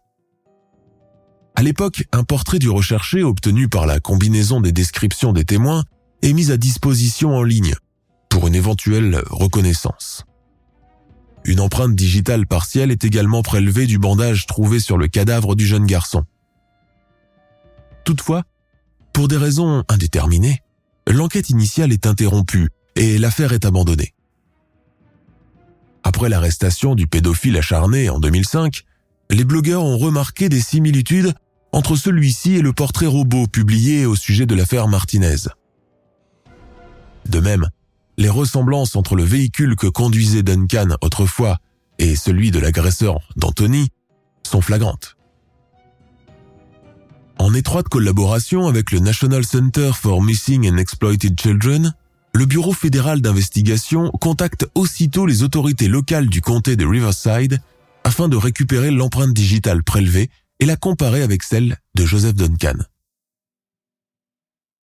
À l'époque, un portrait du recherché obtenu par la combinaison des descriptions des témoins est mis à disposition en ligne pour une éventuelle reconnaissance. Une empreinte digitale partielle est également prélevée du bandage trouvé sur le cadavre du jeune garçon. Toutefois, pour des raisons indéterminées, l'enquête initiale est interrompue et l'affaire est abandonnée. Après l'arrestation du pédophile acharné en 2005, les blogueurs ont remarqué des similitudes entre celui-ci et le portrait robot publié au sujet de l'affaire Martinez. De même, les ressemblances entre le véhicule que conduisait Duncan autrefois et celui de l'agresseur d'Anthony sont flagrantes. En étroite collaboration avec le National Center for Missing and Exploited Children, le Bureau fédéral d'investigation contacte aussitôt les autorités locales du comté de Riverside afin de récupérer l'empreinte digitale prélevée et la comparer avec celle de Joseph Duncan.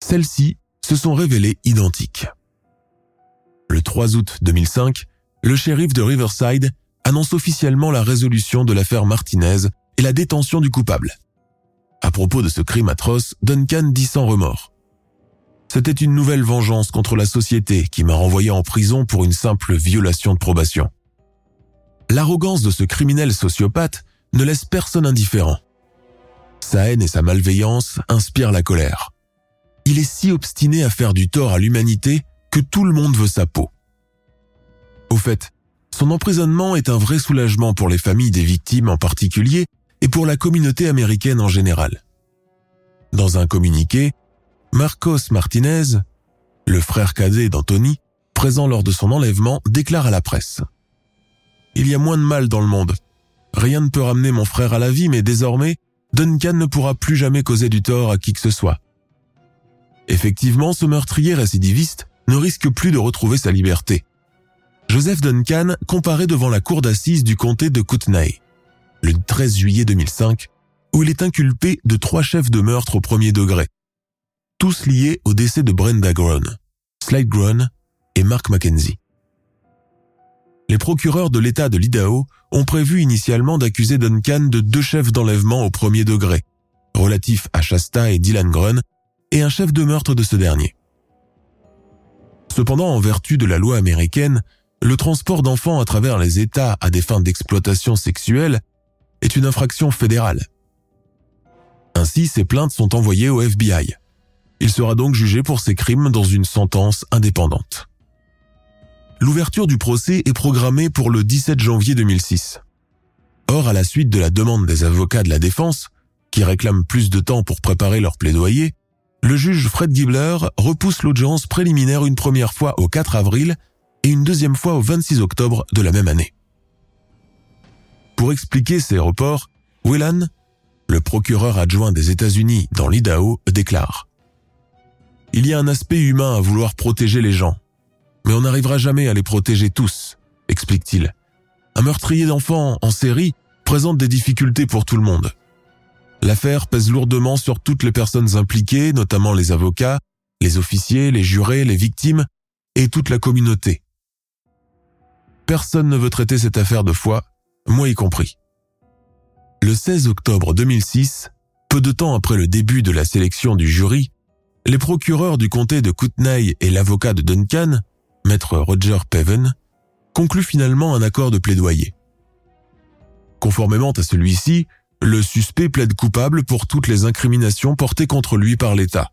Celles-ci se sont révélées identiques. Le 3 août 2005, le shérif de Riverside annonce officiellement la résolution de l'affaire Martinez et la détention du coupable. À propos de ce crime atroce, Duncan dit sans remords. C'était une nouvelle vengeance contre la société qui m'a renvoyé en prison pour une simple violation de probation. L'arrogance de ce criminel sociopathe ne laisse personne indifférent. Sa haine et sa malveillance inspirent la colère. Il est si obstiné à faire du tort à l'humanité que tout le monde veut sa peau. Au fait, son emprisonnement est un vrai soulagement pour les familles des victimes en particulier et pour la communauté américaine en général. Dans un communiqué, Marcos Martinez, le frère cadet d'Anthony, présent lors de son enlèvement, déclare à la presse. Il y a moins de mal dans le monde. Rien ne peut ramener mon frère à la vie, mais désormais, Duncan ne pourra plus jamais causer du tort à qui que ce soit. Effectivement, ce meurtrier récidiviste ne risque plus de retrouver sa liberté. Joseph Duncan comparaît devant la cour d'assises du comté de Kootenay, le 13 juillet 2005, où il est inculpé de trois chefs de meurtre au premier degré, tous liés au décès de Brenda Groen, Slade Groen et Mark Mackenzie. Les procureurs de l'État de l'Idaho ont prévu initialement d'accuser Duncan de deux chefs d'enlèvement au premier degré, relatifs à Shasta et Dylan Groen, et un chef de meurtre de ce dernier. Cependant, en vertu de la loi américaine, le transport d'enfants à travers les États à des fins d'exploitation sexuelle est une infraction fédérale. Ainsi, ces plaintes sont envoyées au FBI. Il sera donc jugé pour ces crimes dans une sentence indépendante. L'ouverture du procès est programmée pour le 17 janvier 2006. Or, à la suite de la demande des avocats de la défense, qui réclament plus de temps pour préparer leur plaidoyer, le juge Fred Gibler repousse l'audience préliminaire une première fois au 4 avril et une deuxième fois au 26 octobre de la même année. Pour expliquer ces reports, Whelan, le procureur adjoint des États-Unis dans l'Idaho, déclare il y a un aspect humain à vouloir protéger les gens. Mais on n'arrivera jamais à les protéger tous, explique-t-il. Un meurtrier d'enfants en série présente des difficultés pour tout le monde. L'affaire pèse lourdement sur toutes les personnes impliquées, notamment les avocats, les officiers, les jurés, les victimes et toute la communauté. Personne ne veut traiter cette affaire de foi, moi y compris. Le 16 octobre 2006, peu de temps après le début de la sélection du jury, les procureurs du comté de Kootenay et l'avocat de Duncan, maître Roger Peven, concluent finalement un accord de plaidoyer. Conformément à celui-ci, le suspect plaide coupable pour toutes les incriminations portées contre lui par l'État.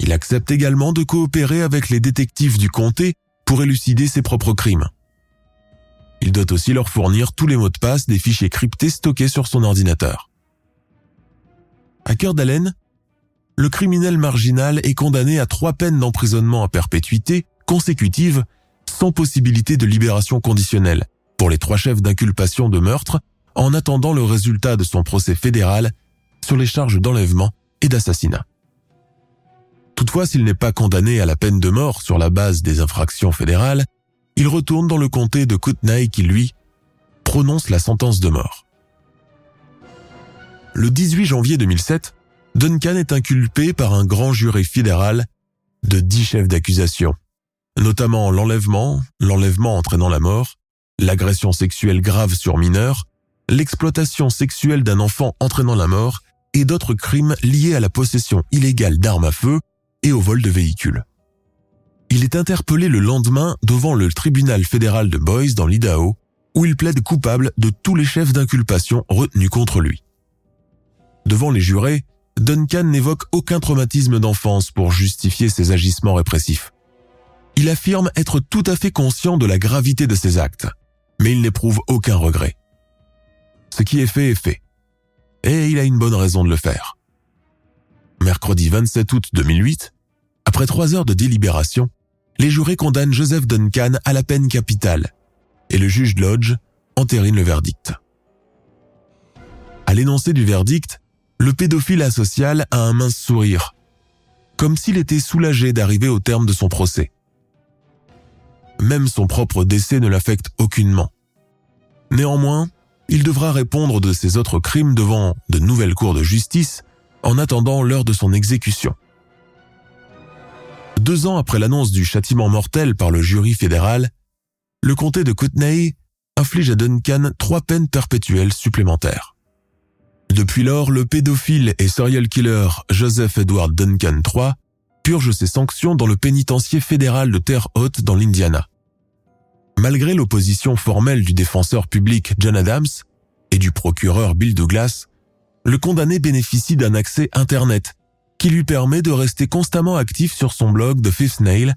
Il accepte également de coopérer avec les détectives du comté pour élucider ses propres crimes. Il doit aussi leur fournir tous les mots de passe des fichiers cryptés stockés sur son ordinateur. À cœur d'haleine, le criminel marginal est condamné à trois peines d'emprisonnement à perpétuité consécutives sans possibilité de libération conditionnelle pour les trois chefs d'inculpation de meurtre en attendant le résultat de son procès fédéral sur les charges d'enlèvement et d'assassinat. Toutefois, s'il n'est pas condamné à la peine de mort sur la base des infractions fédérales, il retourne dans le comté de Kootenay qui, lui, prononce la sentence de mort. Le 18 janvier 2007, Duncan est inculpé par un grand jury fédéral de dix chefs d'accusation, notamment l'enlèvement, l'enlèvement entraînant la mort, l'agression sexuelle grave sur mineur, l'exploitation sexuelle d'un enfant entraînant la mort et d'autres crimes liés à la possession illégale d'armes à feu et au vol de véhicules. Il est interpellé le lendemain devant le tribunal fédéral de Boise dans l'Idaho, où il plaide coupable de tous les chefs d'inculpation retenus contre lui. Devant les jurés, Duncan n'évoque aucun traumatisme d'enfance pour justifier ses agissements répressifs. Il affirme être tout à fait conscient de la gravité de ses actes, mais il n'éprouve aucun regret. Ce qui est fait est fait. Et il a une bonne raison de le faire. Mercredi 27 août 2008, après trois heures de délibération, les jurés condamnent Joseph Duncan à la peine capitale et le juge Lodge entérine le verdict. À l'énoncé du verdict, le pédophile asocial a un mince sourire, comme s'il était soulagé d'arriver au terme de son procès. Même son propre décès ne l'affecte aucunement. Néanmoins, il devra répondre de ses autres crimes devant de nouvelles cours de justice en attendant l'heure de son exécution. Deux ans après l'annonce du châtiment mortel par le jury fédéral, le comté de Kootenay inflige à Duncan trois peines perpétuelles supplémentaires. Depuis lors, le pédophile et serial killer Joseph Edward Duncan III purge ses sanctions dans le pénitencier fédéral de Terre Haute dans l'Indiana. Malgré l'opposition formelle du défenseur public John Adams et du procureur Bill Douglas, le condamné bénéficie d'un accès Internet qui lui permet de rester constamment actif sur son blog The Fifth Nail,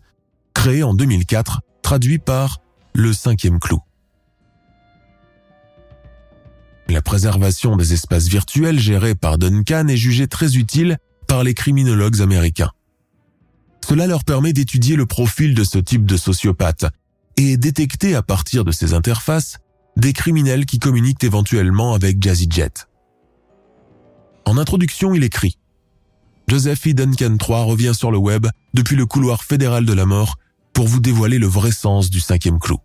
créé en 2004, traduit par Le cinquième clou. La préservation des espaces virtuels gérés par Duncan est jugée très utile par les criminologues américains. Cela leur permet d'étudier le profil de ce type de sociopathe et détecter à partir de ces interfaces des criminels qui communiquent éventuellement avec Jazzy Jet. En introduction, il écrit Joseph. Duncan III revient sur le web depuis le couloir fédéral de la mort pour vous dévoiler le vrai sens du cinquième clou.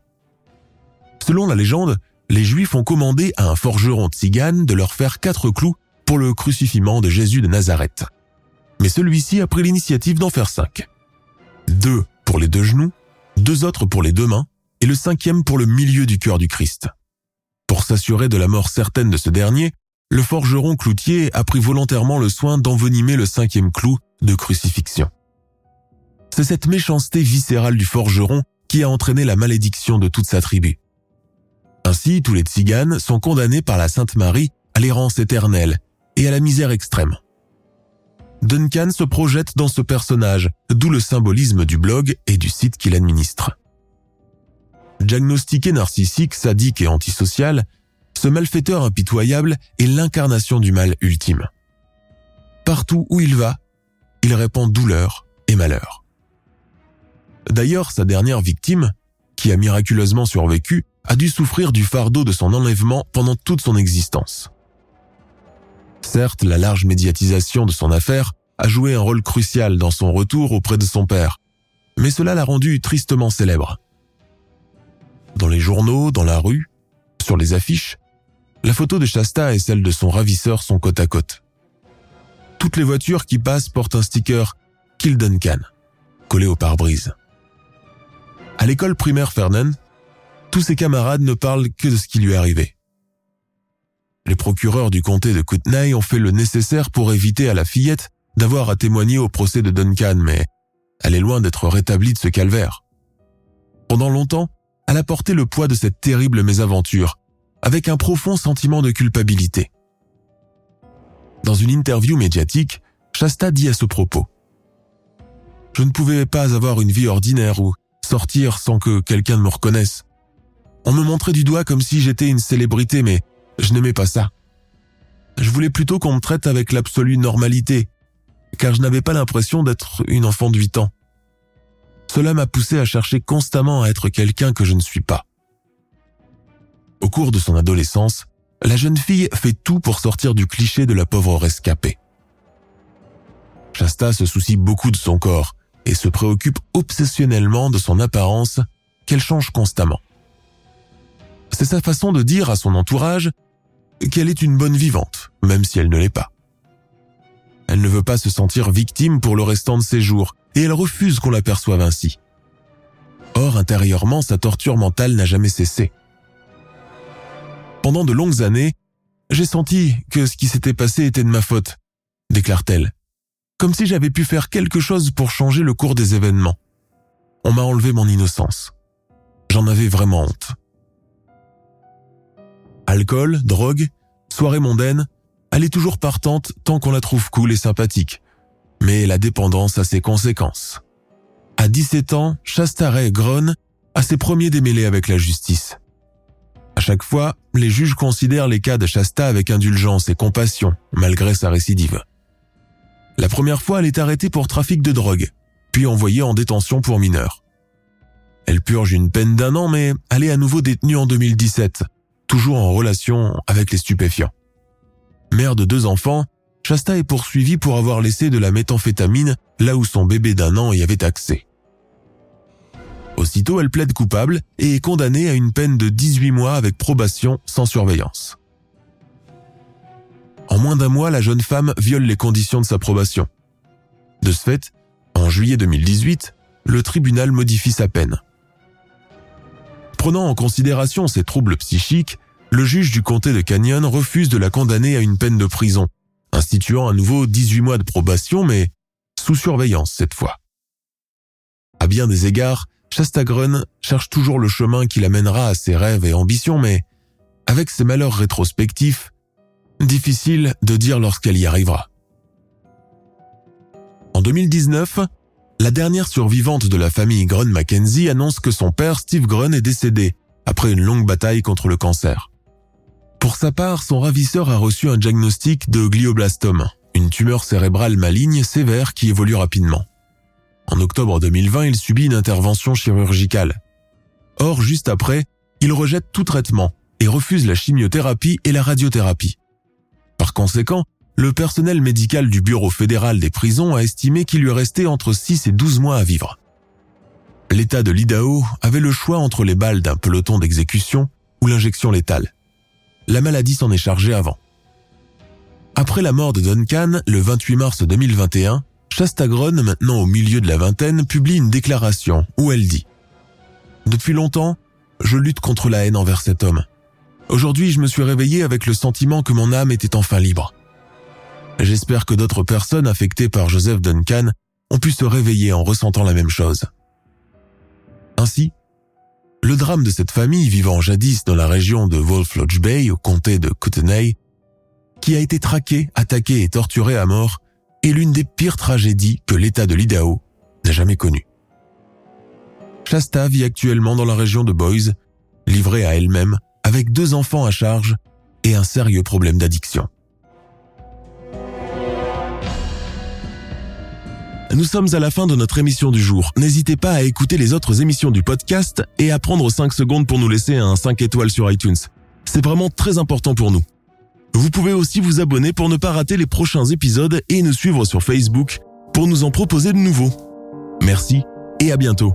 Selon la légende, les Juifs ont commandé à un forgeron tzigane de leur faire quatre clous pour le crucifiement de Jésus de Nazareth. Mais celui-ci a pris l'initiative d'en faire cinq. Deux pour les deux genoux, deux autres pour les deux mains et le cinquième pour le milieu du cœur du Christ. Pour s'assurer de la mort certaine de ce dernier, le forgeron cloutier a pris volontairement le soin d'envenimer le cinquième clou de crucifixion. C'est cette méchanceté viscérale du forgeron qui a entraîné la malédiction de toute sa tribu. Ainsi, tous les tziganes sont condamnés par la Sainte Marie à l'errance éternelle et à la misère extrême. Duncan se projette dans ce personnage, d'où le symbolisme du blog et du site qu'il administre. Diagnostiqué narcissique, sadique et antisocial, ce malfaiteur impitoyable est l'incarnation du mal ultime. Partout où il va, il répand douleur et malheur. D'ailleurs, sa dernière victime, qui a miraculeusement survécu, a dû souffrir du fardeau de son enlèvement pendant toute son existence. Certes, la large médiatisation de son affaire a joué un rôle crucial dans son retour auprès de son père, mais cela l'a rendu tristement célèbre. Dans les journaux, dans la rue, sur les affiches, la photo de Shasta et celle de son ravisseur sont côte à côte. Toutes les voitures qui passent portent un sticker Kill Duncan, collé au pare-brise. À l'école primaire Fernan, tous ses camarades ne parlent que de ce qui lui est arrivé. Les procureurs du comté de Kootenay ont fait le nécessaire pour éviter à la fillette d'avoir à témoigner au procès de Duncan, mais elle est loin d'être rétablie de ce calvaire. Pendant longtemps, elle a porté le poids de cette terrible mésaventure avec un profond sentiment de culpabilité. Dans une interview médiatique, Shasta dit à ce propos Je ne pouvais pas avoir une vie ordinaire ou sortir sans que quelqu'un me reconnaisse. On me montrait du doigt comme si j'étais une célébrité, mais je n'aimais pas ça. Je voulais plutôt qu'on me traite avec l'absolue normalité, car je n'avais pas l'impression d'être une enfant de 8 ans. Cela m'a poussé à chercher constamment à être quelqu'un que je ne suis pas. Au cours de son adolescence, la jeune fille fait tout pour sortir du cliché de la pauvre rescapée. Shasta se soucie beaucoup de son corps et se préoccupe obsessionnellement de son apparence qu'elle change constamment. C'est sa façon de dire à son entourage qu'elle est une bonne vivante, même si elle ne l'est pas. Elle ne veut pas se sentir victime pour le restant de ses jours et elle refuse qu'on l'aperçoive ainsi. Or, intérieurement, sa torture mentale n'a jamais cessé. Pendant de longues années, j'ai senti que ce qui s'était passé était de ma faute, déclare-t-elle, comme si j'avais pu faire quelque chose pour changer le cours des événements. On m'a enlevé mon innocence. J'en avais vraiment honte. Alcool, drogue, soirée mondaine, elle est toujours partante tant qu'on la trouve cool et sympathique. Mais la dépendance a ses conséquences. À 17 ans, Chastaret grogne a ses premiers démêlés avec la justice. Chaque fois, les juges considèrent les cas de Shasta avec indulgence et compassion, malgré sa récidive. La première fois, elle est arrêtée pour trafic de drogue, puis envoyée en détention pour mineurs. Elle purge une peine d'un an, mais elle est à nouveau détenue en 2017, toujours en relation avec les stupéfiants. Mère de deux enfants, Shasta est poursuivie pour avoir laissé de la méthamphétamine là où son bébé d'un an y avait accès. Aussitôt, elle plaide coupable et est condamnée à une peine de 18 mois avec probation sans surveillance. En moins d'un mois, la jeune femme viole les conditions de sa probation. De ce fait, en juillet 2018, le tribunal modifie sa peine. Prenant en considération ses troubles psychiques, le juge du comté de Canyon refuse de la condamner à une peine de prison, instituant à nouveau 18 mois de probation, mais sous surveillance cette fois. À bien des égards, Grun cherche toujours le chemin qui l'amènera à ses rêves et ambitions, mais avec ses malheurs rétrospectifs, difficile de dire lorsqu'elle y arrivera. En 2019, la dernière survivante de la famille Grun Mackenzie annonce que son père Steve Grun est décédé après une longue bataille contre le cancer. Pour sa part, son ravisseur a reçu un diagnostic de glioblastome, une tumeur cérébrale maligne sévère qui évolue rapidement. En octobre 2020, il subit une intervention chirurgicale. Or, juste après, il rejette tout traitement et refuse la chimiothérapie et la radiothérapie. Par conséquent, le personnel médical du Bureau fédéral des prisons a estimé qu'il lui restait entre 6 et 12 mois à vivre. L'État de l'Idaho avait le choix entre les balles d'un peloton d'exécution ou l'injection létale. La maladie s'en est chargée avant. Après la mort de Duncan, le 28 mars 2021, Shastagron, maintenant au milieu de la vingtaine, publie une déclaration où elle dit ⁇ Depuis longtemps, je lutte contre la haine envers cet homme. Aujourd'hui, je me suis réveillé avec le sentiment que mon âme était enfin libre. J'espère que d'autres personnes affectées par Joseph Duncan ont pu se réveiller en ressentant la même chose. Ainsi, le drame de cette famille vivant jadis dans la région de Wolf Lodge Bay au comté de Kootenay, qui a été traquée, attaquée et torturée à mort, est l'une des pires tragédies que l'État de l'Idaho n'a jamais connues. Shasta vit actuellement dans la région de Boise, livrée à elle-même, avec deux enfants à charge et un sérieux problème d'addiction. Nous sommes à la fin de notre émission du jour. N'hésitez pas à écouter les autres émissions du podcast et à prendre 5 secondes pour nous laisser un 5 étoiles sur iTunes. C'est vraiment très important pour nous. Vous pouvez aussi vous abonner pour ne pas rater les prochains épisodes et nous suivre sur Facebook pour nous en proposer de nouveaux. Merci et à bientôt.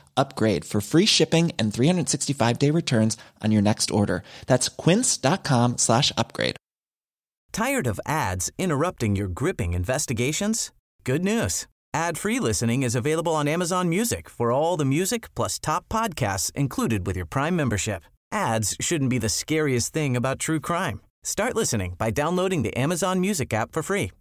upgrade for free shipping and 365 day returns on your next order. That's quince.com slash upgrade. Tired of ads interrupting your gripping investigations? Good news. Ad-free listening is available on Amazon Music for all the music plus top podcasts included with your Prime membership. Ads shouldn't be the scariest thing about true crime. Start listening by downloading the Amazon Music app for free